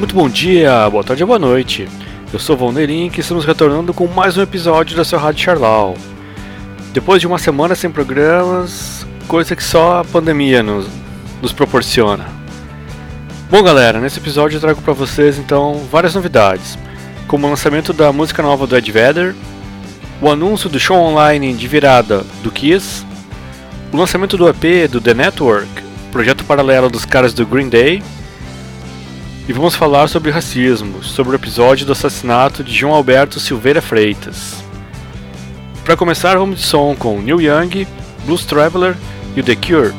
Muito bom dia, boa tarde, boa noite. Eu sou o Valneirin e estamos retornando com mais um episódio da sua Rádio Charlau. Depois de uma semana sem programas, coisa que só a pandemia nos, nos proporciona. Bom, galera, nesse episódio eu trago para vocês então várias novidades, como o lançamento da música nova do Ed Vedder, o anúncio do show online de virada do Kiss, o lançamento do EP do The Network, projeto paralelo dos caras do Green Day e vamos falar sobre racismo, sobre o episódio do assassinato de João Alberto Silveira Freitas. Para começar, vamos de som com Neil Young, Blues Traveler e The Cure.